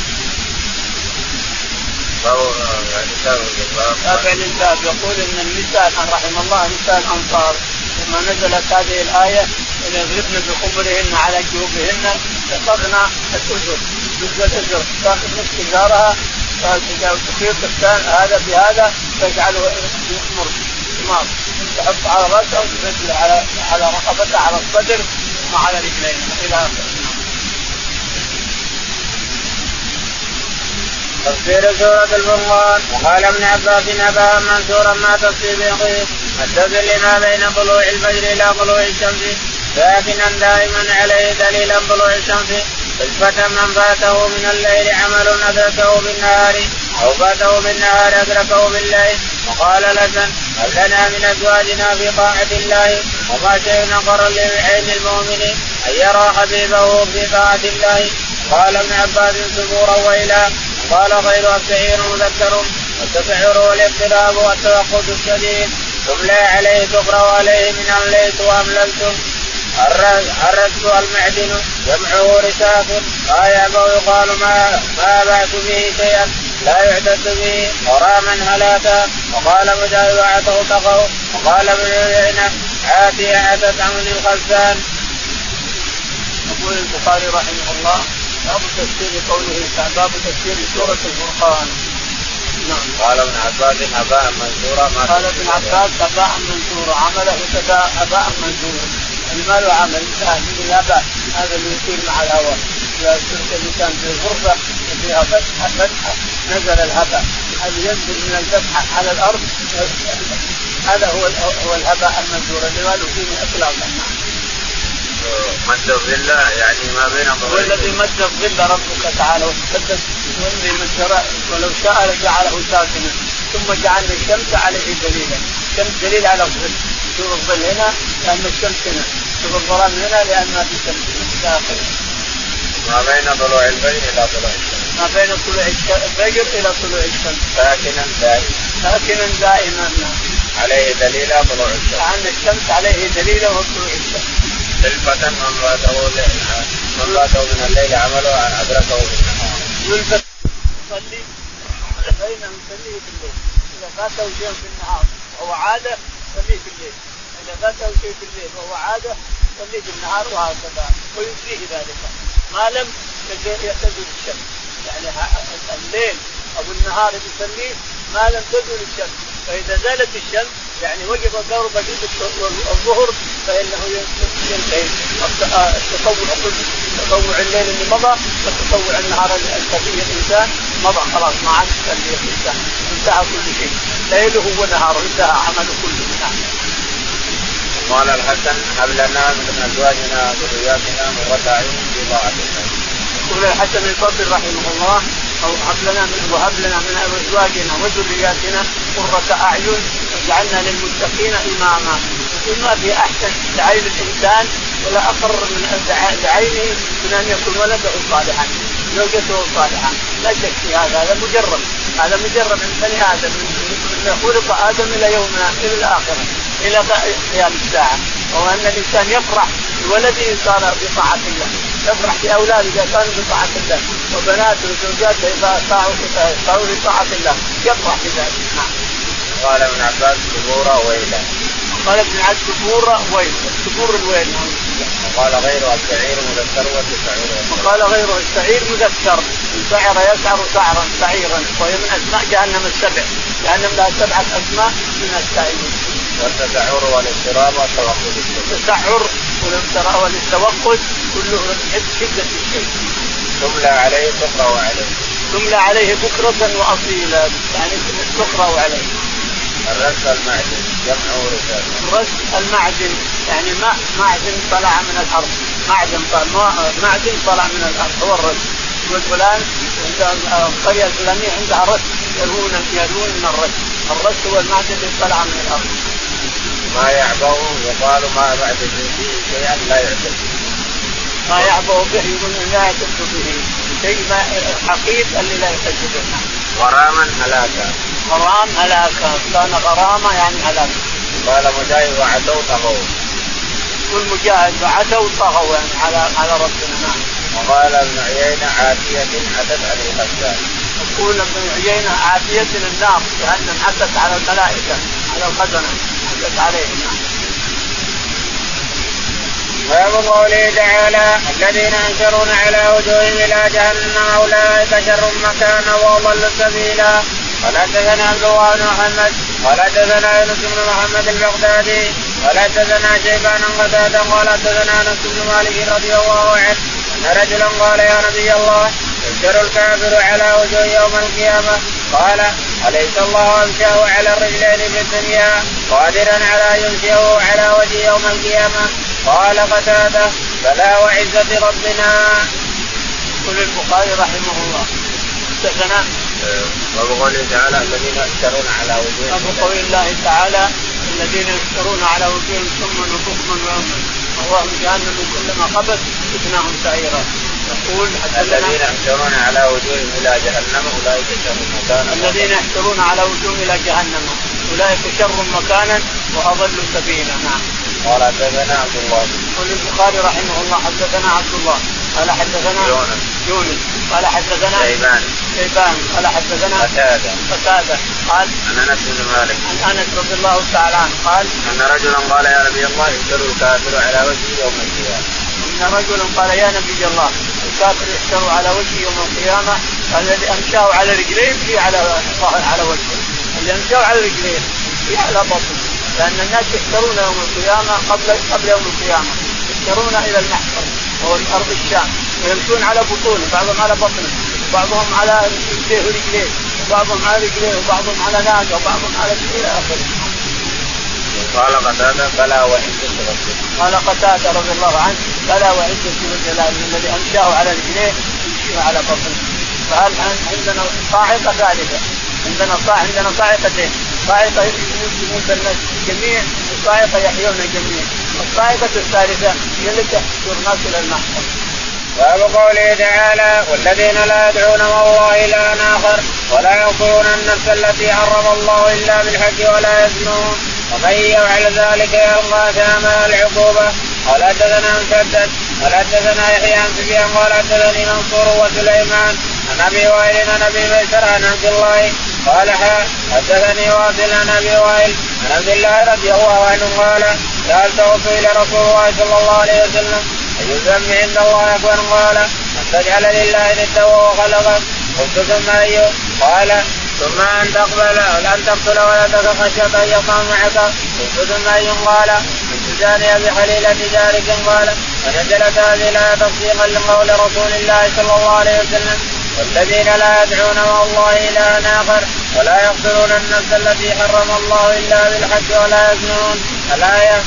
تابع للباب يقول إن النساء رحم الله نساء الأنصار لما نزلت هذه الآية يضربن بخمرهن على جيوبهن شققنا الاذر جزء الاذر تاخذ نصف إزارها تخيط هذا بهذا تجعله يخمر حمار تحط على راسها وتنزل على على رقبتها على الصدر وعلى رجليها إلى آخره. تفسير سورة الفرقان. وقال ابن عباس نبأ منصورا ما تفسير به التدل لما بين طلوع الفجر إلى طلوع الشمس. ساكنا دائما عليه دليلا طلوع الشمس. نسبة من فاته من الليل عمل أدركه بالنهار أو فاته بالنهار أدركه بالليل. وقال الحسن هل لنا من أزواجنا في طاعة الله؟ وما شيء نقر لعين المؤمن أن يرى حبيبه في طاعة الله. قال ابن عباس سبورا وإلى قال غير السعير مذكر. والتسعر والاضطراب والتوقد الشديد. تملى عليه تقرأ عليه من امليت وامللت الرد المعدن جمعه رساس لا يأبى يقال ما ما بعث به شيئا. لا يعتد به. غراما هلاكا. وقال مجاهد وعته تقوا وقال ابن عيينة عاتي عتت عن الخزان. يقول البخاري رحمه الله باب تفسير قوله باب تفسير سورة الفرقان. نعم. قال ابن عباس أباء منثورا ما قال ابن عباس أباء منثورا عمله كذا أباء منثورا يعني ما له عمل انتهى. من الهباء هذا اللي يصير مع الهواء إذا صرت الانسان في غرفه وفيها فتحة فتحة نزل الهباء. هذا ينزل من الفتحة على الأرض؟ هذا هو هو الهباء المنثور اللي ما له فيه اطلاقا. مد الظل يعني ما بين هو الذي مد الظل ربك تعالى وتقدس والذي مد ولو شاء لجعله ساكنا. ثم جعلنا الشمس عليه دليلا. الشمس دليل على الظل. شوف الظل هنا لأن الشمس هنا. شوف الظلام هنا لأن ما في شمس. داخل. ما بين طلوع الفجر إلى طلوع الشمس. ما بين طلوع الفجر إلى طلوع الشمس. ساكنا دائما. ساكنا دائما. عليه دليل طلوع الشمس. لأن الشمس عليه دليل وطلوع الشمس. خلفة من فاته من فاته من الليل عمله أدركه. في النهار. يلبس يصلي بينه يصليه في الليل. إذا فاته شيء في النهار وهو عادة يصليه في الليل. إذا فاته شيء في الليل وهو عادة يصليه في النهار وهكذا. ويجزيه ذلك. ما لم يعتدل الشمس. يعني الليل أو النهار يصليه ما لم تزل الشمس. فإذا زالت الشمس يعني وجب قرب الظهر فإنه ينتهي. التطوع تطوع الليل اللي مضى وتطوع النهار الكفي الإنسان مضى. خلاص ما عاد الإنسان. انتهى كل شيء. ليله ونهاره انتهى عمله كله نعم. قال الحسن هب لنا من أزواجنا وذرياتنا قرة أعين في طاعة الله. يقول الحسن البصري رحمه الله أو هب لنا من وهب لنا من أزواجنا وذرياتنا قرة أعين واجعلنا للمتقين إماما. ما في أحسن لعين الإنسان ولا أقر من لعينه من أن يكون ولده صالحا. زوجته صالحه لا شك في هذا. هذا مجرد هذا مجرد من بني آدم. من خلق آدم إلى يومنا إلى الآخرة. إلى قيام الساعة. وهو أن الإنسان يفرح بولده صار بطاعة الله. يفرح باولاده إذا كانوا بطاعة الله. وبناته وزوجاته إذا صاروا بطاعة الله. يفرح بذلك. نعم. قال ابن عباس كبورا ويلا. قال ابن عباس كبورا ويل كبور الويل. وقال غيره السعير مذكر والسعير وقال غيره السعير مذكر. سعر يسعر سعرا سعيرا. وهي من اسماء جهنم السبع. جهنم لها سبعة أسماء من السعير. والتسعر والاضطراب والتوقد التسعر والتوقد كله شدة الشيء. تملى عليه تقرا عليه تملى عليه بكرة وأصيلا. يعني تقرأ عليه الرس المعدن جمع رسالة الرس المعدن. يعني ماء معدن طلع من الأرض. معدن طلع معدن طلع من الأرض. هو الرس يقول فلان القرية الفلانية عندها رس يروون يروون من الرس الرس هو المعدن اللي طلع من الأرض. ما يعبأ يقال ما بعد فيه شيئا لا يعتد ما يعبأ به يقول لا يعتد به. شيء ما حقيق اللي لا يعتد به. غراما هلاكا. غرام هلاكا. كان غرامه يعني هلاكا. قال مجاهد وعتوا طغوا. يقول مجاهد وعتوا طغوا يعني على على ربنا. نعم. وقال ابن عيينة عافية عتت عليه الخزان يقول ابن عيينة عافية النار جهنم عتت على الملائكة. على الخزنة عتت عليهم نعم باب قوله تعالى الذين ينشرون على وجوههم إلى جهنم أولئك شر مكانا وأضل سبيلا. قال حدثنا عبد بن محمد قال حدثنا يونس بن محمد البغدادي قال حدثنا شيبان قتادة قال حدثنا أنس بن مالك رضي الله عنه أن رجلا قال يا نبي الله ينشر الكافر على وجوه يوم القيامة. قال أليس الله انشاه على الرجلين في الدنيا قادرا على ينشئه على وجه يوم القيامة؟ قال قتادة بلى وعزة ربنا. يقول البخاري رحمه الله. حدثنا باب قوله تعالى الذين يفترون على وجوههم. باب قول الله تعالى الذين يفترون على وجوههم سما وبكما وهم جهنم كلما خبت فتناهم سعيرا. يقول الذين يحشرون على وجوههم إلى جهنم أولئك شر مكانا. الذين يحشرون على وجوههم إلى جهنم أولئك شر مكانا وأضل سبيلا. نعم. قال حدثنا عبد الله. يقول البخاري رحمه الله حدثنا عبد الله. قال حدثنا يونس. يونس. قال حدثنا شيبان شيبان قال حدثنا قتادة. قتادة. قال عن أنس بن مالك. عن أنس رضي الله تعالى عنه. قال أن رجلا قال يا نبي الله يحشر الكافر على وجهه يوم القيامة. أن رجلا قال يا نبي الله الكافر يحشر على وجهه يوم القيامة الذي أمشاه على رجليه في على على وجهه. اللي أمشاه على رجليه في على بطنه لأن الناس يحشرون يوم القيامة قبل قبل يوم القيامة. يحشرون إلى المحشر وهو أرض الشام. ويمشون على بطونه بعضهم على بطنه وبعضهم على يديه ورجليه وبعضهم على رجليه وبعضهم على ناقة وبعضهم على إلى آخره. قال قتادة بلى وعزة ربك. قال قتادة رضي الله عنه بلى وعزة جلاله الذي أمشاه على رجليه يمشيه على بطنه. فهل عندنا صاعقة ثالثة عندنا صاع عندنا صاعقتين صاعقة يموت الناس جميع وصاعقة يحيون الجميع. الصاعقة الثالثة هي التي تحشر الناس إلى المحشر. باب قوله تعالى والذين لا يدعون مع الله إلها آخر ولا يقتلون النفس التي حرم الله إلا بالحق ولا يزنون. ومن يفعل ذلك يلقى ثاما العقوبة قال حدثنا مسدد قال حدثنا يحيى عن سفيان قال حدثني منصور وسليمان عن أبي وائل عن أبي ميسر عن عبد الله قال حدثني واصل عن أبي وائل عن عبد الله رضي الله عنه قال سالت إلى رسول الله صلى الله عليه وسلم اي الذنب عند الله أكبر؟ قال ان تجعل لله ندا وهو خلقك قلت ثم اي قال ثم أن تقبل أن تقتل ولدك خشية أن يقع معك. قلت ثم أي قال؟ ان تزاني بحليله جارك قال. فنزلت هذه الآية تصديقا لقول رسول الله صلى الله عليه وسلم. والذين لا يدعون مع الله الها آخر ولا يقتلون النفس التي حرم الله إلا بالحق ولا يزنون. الآية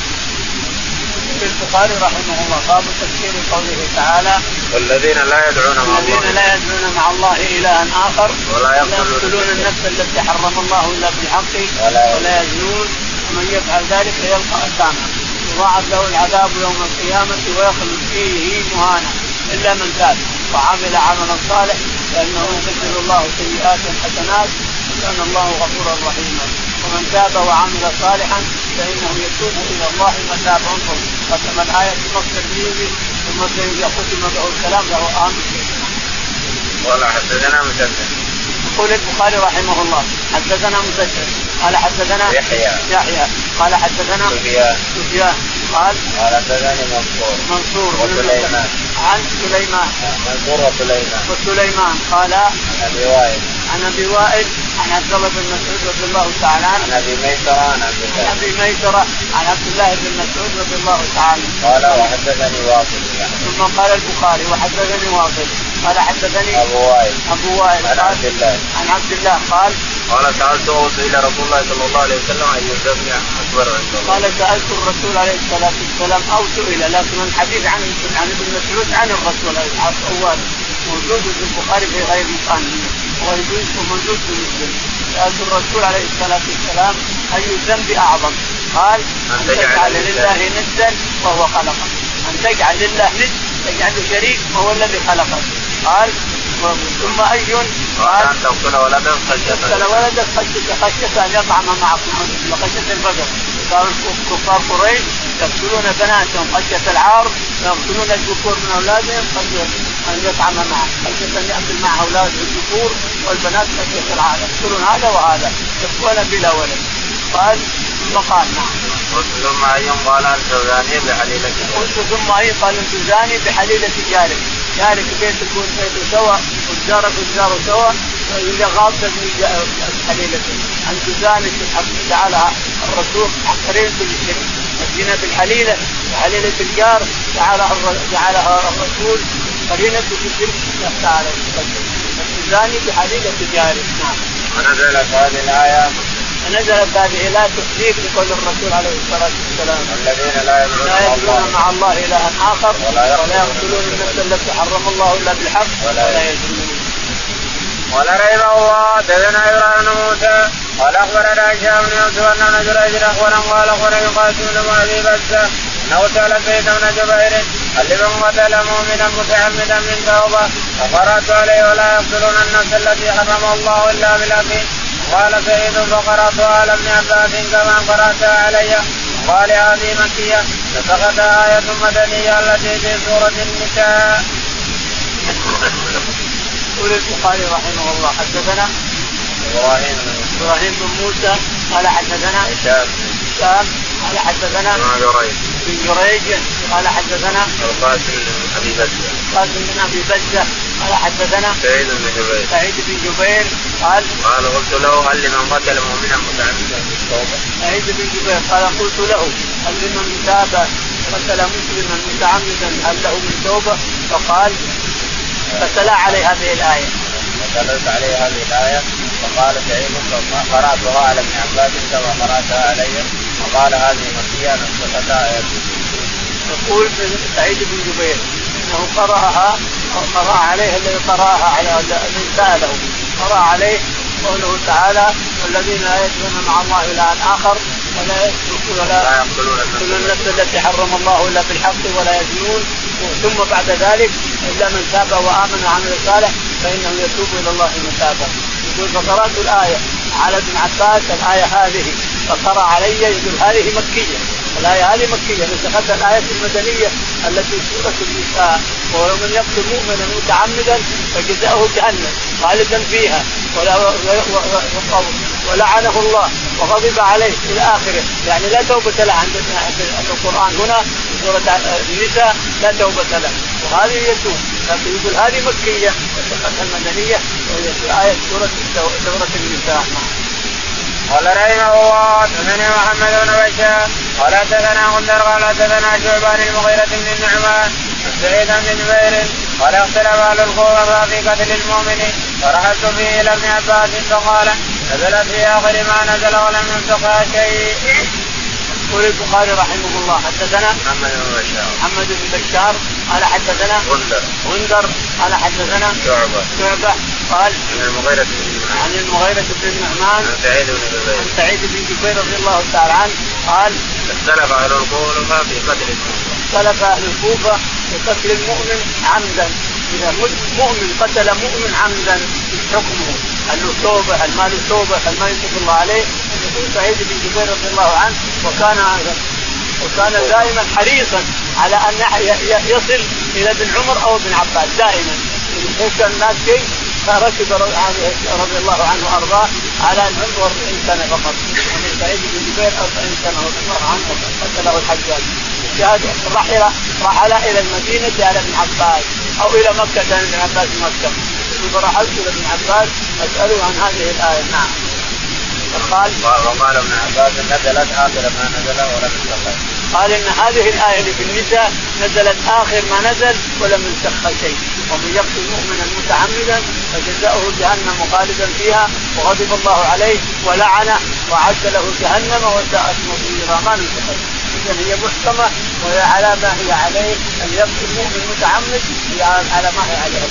البخاري رحمه الله. باب تفسير قوله تعالى والذين لا يدعون مع الله الذين لا يدعون مع الله الها آخر ولا يقتلون النفس التي حرم الله إلا بالحق ولا, ولا يزنون. ومن يفعل ذلك يلقى أثاما. يضاعف له العذاب يوم القيامة ويخلد فيه مهانا إلا من تاب. وعمل عملا صالح فإنه يبدل الله سيئات حسنات وكان الله غفورا رحيما ومن تاب وعمل صالحا فإنه يتوب إلى الله متابا انظر ختم الآية بنص الجيزي ثم ختم له الكلام له امن قال حدثنا مسدد. يقول البخاري رحمه الله حدثنا مسدد. قال حدثنا يحيى. يحيى. قال حدثنا سفيان. سفيان. قال قال حدثني منصور. منصور. وسليمان. عن سليمان. منصور وسليمان. وسليمان. قال أبي وائل. عن أبي وائل عن عبد الله بن مسعود رضي الله تعالى عنه. عن أبي ميسرة عن عبد الله عن أبي ميسرة. عن عبد الله بن مسعود رضي الله تعالى قال وحدثني واصل. ثم قال البخاري وحدثني واصل. قال حدثني أبو وائل. أبو وائل. عن عبد الله. عن عبد الله. قال قال سالته سئل رسول الله صلى الله عليه وسلم اي الذنب أكبر عند الله. قال سألت الرسول عليه الصلاة والسلام أو سئل لكن الحديث عن عن ابن مسعود عن الرسول أول موجود في البخاري في غير مكان وموجود في مسلم سالت الرسول عليه الصلاة والسلام أي الذنب أعظم. قال أن تجعل لله ندا وهو خلقك. أن تجعل لله ند تجعل شريك وهو الذي خلقك. قال ثم أي قال أن تقتل ولدك خشية تقتل ولدك خشية خشية أن يطعم معكم خشيه البقر. قال كفار قريش يقتلون بناتهم خشية العار ويقتلون الذكور من أولادهم خشية أن يطعم معه خشية أن يأكل مع اولاده الذكور والبنات خشية العار. يقتلون هذا وهذا يبقون بلا ولد. قال ثم قال نعم قلت ثم اي قال ان تزاني بحليلة قلت ثم اي قال ان تزاني بحليله جارك جارك بيتك بيته سوا وجارك وجاره سوا اذا غابت حليلة ان تزاني جعلها الرسول قريب بالشرك الزنا بالحليله بحليله الجار جعلها جعلها الرسول قرينة بالشرك تعالى التزاني بحليلة جارك نعم. ونزلت هذه الآية؟ فنزلت هذه لا تصديق لقول الرسول عليه الصلاة والسلام. الذين لا يدعون مع الله إلها آخر ولا يقتلون النفس التي حرم الله إلا بالحق ولا يزنون قال رحمه الله دثنا إبراهيم بن موسى قال أخبرنا هشام بن يوسف أن ابن جريج اخبرا قال اخبرني قاسم بن أبي بكر. إنه سأل سيد بن جبير هل قتل مؤمنا متعمدا من توبة؟ فقرات عليه ولا يقتلون النفس التي حرم الله إلا بالحق؟ قال سعيد فقراتها على ابن عباس كما قراتها علي. قال هذه مكية فسقط آية مدنية التي في سورة النساء. يقول البخاري رحمه الله حدثنا إبراهيم. إبراهيم بن موسى قال حدثنا هشام. هشام قال حدثنا بن جريج. بن جريج قال حدثنا القاسم بن أبي بكر. قاسم بن أبي بكر قال حدثنا سعيد بن جبير سعيد بن جبير قال قال قلت له هل لمن قتل مؤمنا متعمدا بالتوبه؟ سعيد بن جبير قال قلت له هل لمن تاب قتل مسلما متعمدا هل له من توبة؟ فقال فتلا عليه هذه الآية. فتلت عليه هذه الآية فقال سعيد قرأتها على ابن عباس كما قرأتها علي وقال هذه مكيه نسختها آية يقول سعيد بن جبير أنه قرأها قرأ عليه الذي قرأها على من ساله قرأ عليه قوله تعالى والذين لا يدعون مع الله إلها آخر ولا يسرقون ولا يقتلون النفس التي حرم الله إلا بالحق ولا يزنون. ثم بعد ذلك إلا من تاب وآمن وعمل صالح فإنه يتوب إلى الله متابا. يقول فقرأت الآية على ابن عباس الآية هذه فقرا علي يقول هذه مكية الايه هذه مكية. نسختها الآية المدنية التي سورة النساء ومن يقتل مؤمنا متعمدا فجزاؤه جهنم خالدا فيها. ولعنه الله وغضب عليه إلى اخره يعني لا توبة له عند القرآن هنا سورة النساء لا توبة له. وهذه يتوب لكن يقول هذه مكية نسختها المدنية وهي في آية سورة سورة النساء. قال رحمه الله حدثني محمد بن بشار قال حدثنا غندر قال حدثنا شعبان المغيرة بن النعمان سعيد بن جبير قال اختلف أهل الكوفه في قتل المؤمن فرحلت فيه إلى ابن عباس فقال نزلت في آخر ما نزل ولم ينسخها شيء. يقول البخاري رحمه الله حدثنا محمد بن بشار. محمد بن بشار قال حدثنا غندر. غندر قال حدثنا شعبة. شعبة قال عن المغيرة بن عن المغيرة بن النعمان عن سعيد بن جبير. عن سعيد بن جبير رضي الله تعالى عنه قال اختلف أهل الكوفة في قتل المؤمن. اختلف أهل الكوفة في قتل المؤمن عمدا. إذا مؤمن قتل مؤمن عمدا حكمه. هل له توبة هل ما له توبة هل ما يتوب الله عليه. يقول سعيد بن جبير رضي الله عنه وكان وكان دائما حريصا على أن يصل إلى ابن عمر أو ابن عباس دائما. كان الناس شيء فركب رضي الله عنه وأرضاه على أن عمره 40 سنه فقط. يعني سعيد بن جبير 40 سنة رضي الله عنه قتله الحجاج. رحل رحل إلى المدينة على ابن عباس. أو إلى مكة كان ابن عباس مكة. فرحلت إلى ابن عباس أسأله عن هذه الآية. نعم. قال وقال ابن عباس نزلت آخر ما نزل ولم ينسخ قال إن هذه الآية اللي في النساء نزلت آخر ما نزل ولم ينسخها شيء. ومن يقتل مؤمنا متعمدا فجزاؤه جهنم خالدا فيها وغضب الله عليه ولعنه وعد له جهنم وساءت مصيرا. ما نسخت اذا هي محكمة وهي على ما هي عليه. إن يقتل مؤمن متعمد هي على ما هي عليه.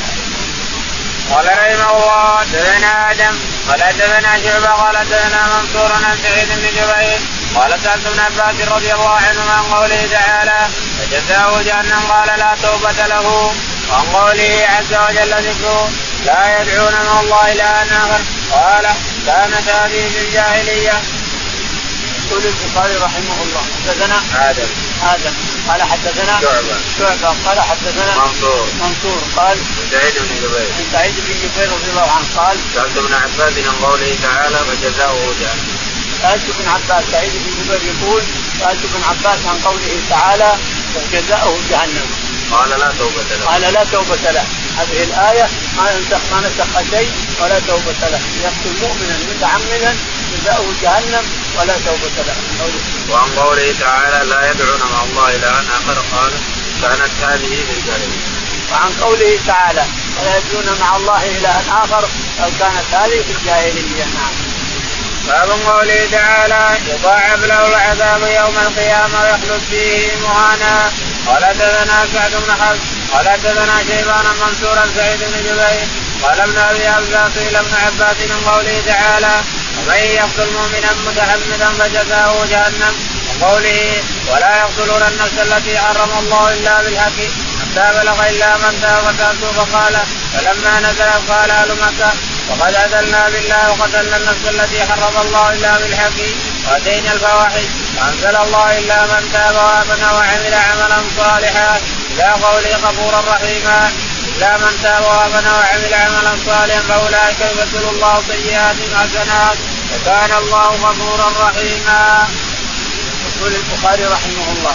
قال رحمه الله حدثنا آدم قال حدثنا شعبة قال حدثنا منصور عن سعيد بن جبير قال سألت ابن عباس رضي الله عنهما عن قوله تعالى فجزاه جهنم قال لا توبة له. وعن قوله عز وجل ذكره لا يدعون من الله إلى آخر. قال كانت هذه في الجاهلية. يقول البخاري رحمه الله حدثنا آدم. آدم. قال حدثنا شعبة. شعبة. قال حدثنا منصور. منصور. قال سعيد بن جبير. عن سعيد بن جبير رضي الله عنه قال سالت ابن عباس عن قوله تعالى فجزاؤه جهنم سالت ابن عباس سعيد بن جبير يقول سالت ابن عباس عن قوله تعالى فجزاؤه جهنم. قال لا توبة له. قال لا توبة له. هذه الآية ما نسخ ما نسخ شيء ولا توبة له. يقتل مؤمنا متعمدا جزاؤه جهنم ولا توبة له وعن قوله تعالى لا يدعون مع الله إلها آخر قال كانت هذه في الجاهلية وعن قوله تعالى ولا يدعون مع الله إلها آخر أو كانت هذه في الجاهلية نعم. باب قوله تعالى يضاعف له العذاب يوم القيامة ويخلد فيه مهانا. قال حدثنا سعد بن حفص قال حدثنا شيبان منصورا سعيد بن جبير قال ابن أبي ابزا قيل ابن عباس من قوله تعالى ومن يقتل مؤمنا متعمدا فجزاؤه جهنم وقوله ولا يقتلون النفس التي حرم الله إلا بالحق حتى بلغ إلا من تاب وتابوا فقال فلما نزل قال أهل مكة وقد عدلنا بالله وقتلنا النفس التي حرم الله إلا بالحق وأتينا الفواحش وأنزل الله إلا من تاب وامن وعمل عملا صالحا إلى قوله غفورا رحيما. إلا من تاب وأمن وعمل عملا صالحا فأولئك يبدل الله سيئاتهم حسنات وكان الله غفورا رحيما. يقول البخاري رحمه الله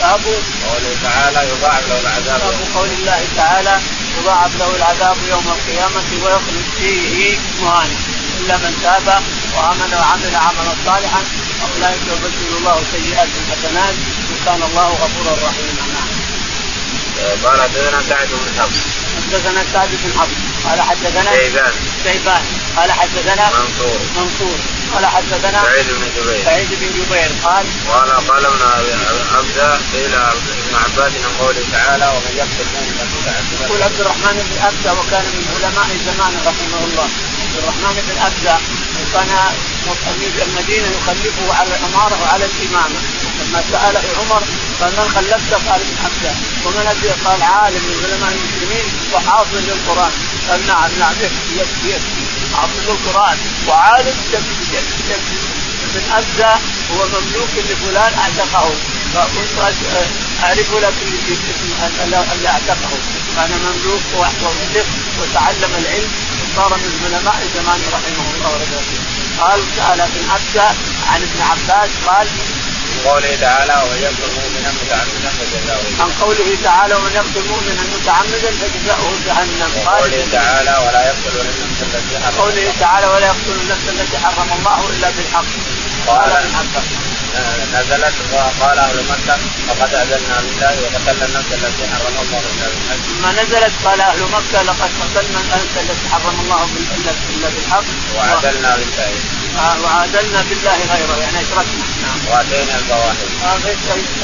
باب قوله تعالى يضاعف له العذاب باب قول الله تعالى يضاعف له العذاب يوم القيامة ويخلد فيه مهانا إلا من تاب وأمن وعمل عملا صالحا فأولئك يبدل الله سيئات حسنات وكان الله غفورا رحيما نعم. قال حدثنا سعد بن حفص. حدثنا سعد بن حفص. قال حدثنا شيبان. شيبان. قال حدثنا منصور. منصور. قال حدثنا سعيد بن جبير. سعيد بن جبير. قال قال قال ابن عبد قيل ابن عباس من قوله تعالى ومن يقتل مؤمنا يقول عبد الرحمن بن ابزه وكان من علماء زمان رحمه الله. عبد الرحمن بن ابزه وكان امير المدينة يخلفه على الاماره وعلى الإمامة. لما سأله عمر قال من خلفته قال ابن ابزه ومن ابي قال عالم من علماء المسلمين وحافظ للقرآن. قال نعم نعم يكفي يكفي يكفي. حافظ القران وعالم يكفي يكفي يكفي ابن ابزه هو مملوك لفلان أعتقه. فكنت أعرف لكن اللي أعتقه. كان مملوك وولد وتعلم العلم. وصار من علماء زمان رحمه الله ورضي قال سأل ابن عن ابن عباس قال قوله تعالى ومن يقتل مؤمنا متعمدا فجزاؤه عن قوله تعالى ومن يقتل مؤمنا متعمدا فجزاؤه جهنم قوله تعالى ولا يقتل النفس التي حرم قوله تعالى ولا يقتل النفس التي حرم الله إلا بالحق قال عباس نزلت وقال أهل مكة لقد اذلنا بالله وقتلنا النفس التي حرم الله إلا بالحق. ثم نزلت قال أهل مكة لقد قتلنا النفس التي حرم الله إلا بالحق. وعدلنا بالله. وعادلنا بالله غيره يعني اشركنا نعم. واتينا الفواحش.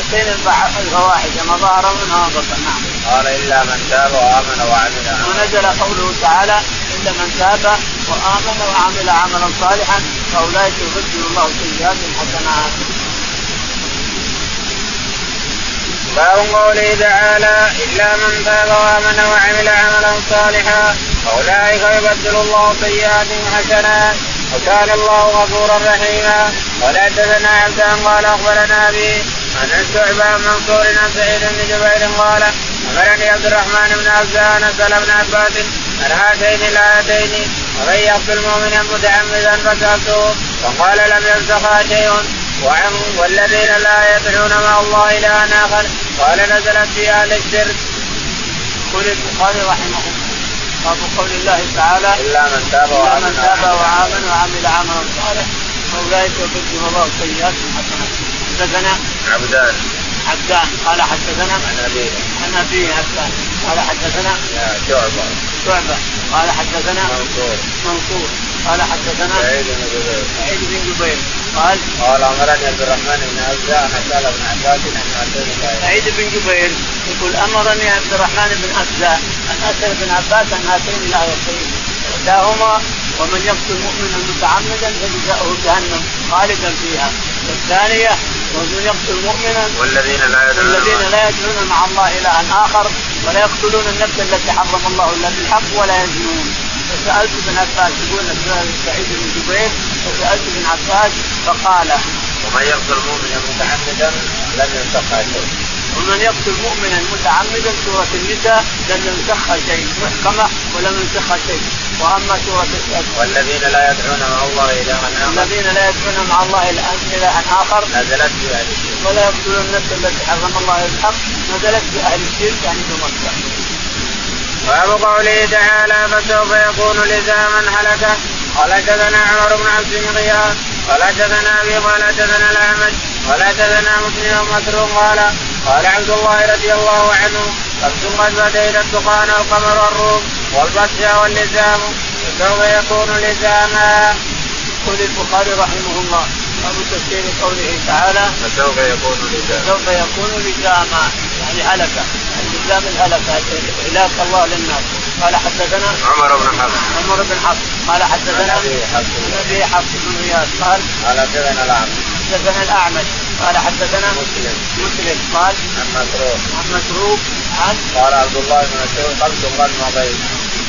اتينا الفواحش ما ظهر منها بطن نعم. قال إلا من تاب وآمن وعمل ونزل قوله تعالى إلا من تاب وآمن وعمل عملا صالحا فأولئك يبدل الله سيئاتهم حسنات. باب قوله تعالى إلا من تاب وآمن وعمل عملا صالحا فأولئك يبدل الله سيئاتهم حسنات وكان الله غفورا رحيما. قال حدثنا عبدان قال أخبرنا أبي عن شعبة منصور عن سعيد بن جبير قال امرني عبد الرحمن بن عبدان اسال ابن عباس عن هاتين الآيتين. ومن يقتل متعمدا فسالته فقال لم يلتقى شيء. وعن والذين لا يدعون مع الله إلها آخر. قال نزلت في أهل الشرك. يقول البخاري رحمه الله. باب قول الله تعالى إلا من تاب إلا من تاب وامن وعمل عملا صالحا فأولئك يبدل الله سيئاتهم حسنات. حدثنا عبدان. عبدان قال حدثنا عن أبيه. عن عبدان قال حدثنا شعبة. شعبة قال حدثنا منصور. منصور قال حدثنا سعيد بن جبير. سعيد بن جبير. قال قال امرني عبد الرحمن بن عبده ان اسال ابن عباس عن هاتين سعيد بن جبير يقول أمرني عبد الرحمن بن عبده أن أسأل ابن عباس عن هاتين الايتين إحداهما ومن يقتل مؤمنا متعمدا فجزاؤه جهنم خالدا فيها. والثانية ومن يقتل مؤمنا والذين لا يدعون والذين لا يدعون مع الله إلها آخر ولا يقتلون النفس التي حرم الله إلا بالحق ولا يزنون. فسالت ابن عباس يقول سعيد بن جبير فسالت ابن عباس فقال ومن يقتل مؤمنا متعمدا لم يلتقى شيء. ومن يقتل مؤمنا متعمدا سورة النساء لم ينسخها شيء محكمة ولم ينسخها شيء. وأما سورة والذين لا يدعون مع الله إلها آخر الذين لا يدعون مع الله إلها آخر نزلت أهل الشرك. ولا يقتلون النفس التي حرم الله الحق نزلت أهل الشرك يعني في مكه باب قوله تعالى فسوف يكون لزاما هلكه قال حدثنا عمر بن عبد المغياث قال حدثنا أبي قال حدثنا الأعمش. قال حدثنا مسلم مسروق قال قال عبد الله رضي الله عنه خمس قد بدينا الدخان والقمر والروم والبطش واللزام فسوف يكون لزاما. يقول البخاري رحمه الله باب تفسير قوله تعالى فسوف يكون لزاما. سوف يكون لزاما. يعني هلكه لزام الهلكه هلاك الله للناس. قال حدثنا عمر بن حفص. عمر بن حفص. قال حدثنا أبي حفص. أبي حفص بن غياث. قال قال حدثنا الأعمش. حدثنا الأعمش. قال حدثنا مسلم. مسلم. قال عن مسروق. عن مسروق. عن قال عبد الله بن مسعود خمس قد مضيت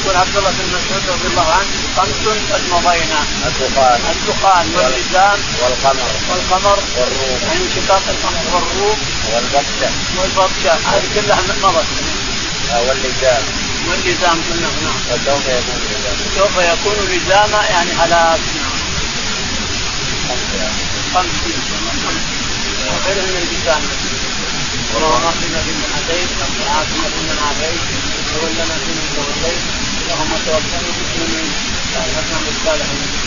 يقول عبد الله بن مسعود رضي الله عنه خمس قد مضينا الدخان. الدخان واللزام والقمر. والقمر. والروم. يعني انشقاق القمر والروم. والبطشه والبطشه هذه كلها مضت واللجام واللزام. كلها نعم. فسوف يكون لزاما سوف يكون لزاما يعني هلاك نعم خمس وغيرها من اللزام. والله اهدنا فيمن هديت وعافنا فيمن عافيت وتولنا فيمن توليت اللهم توفنا مسلمين والحقنا بالصالحين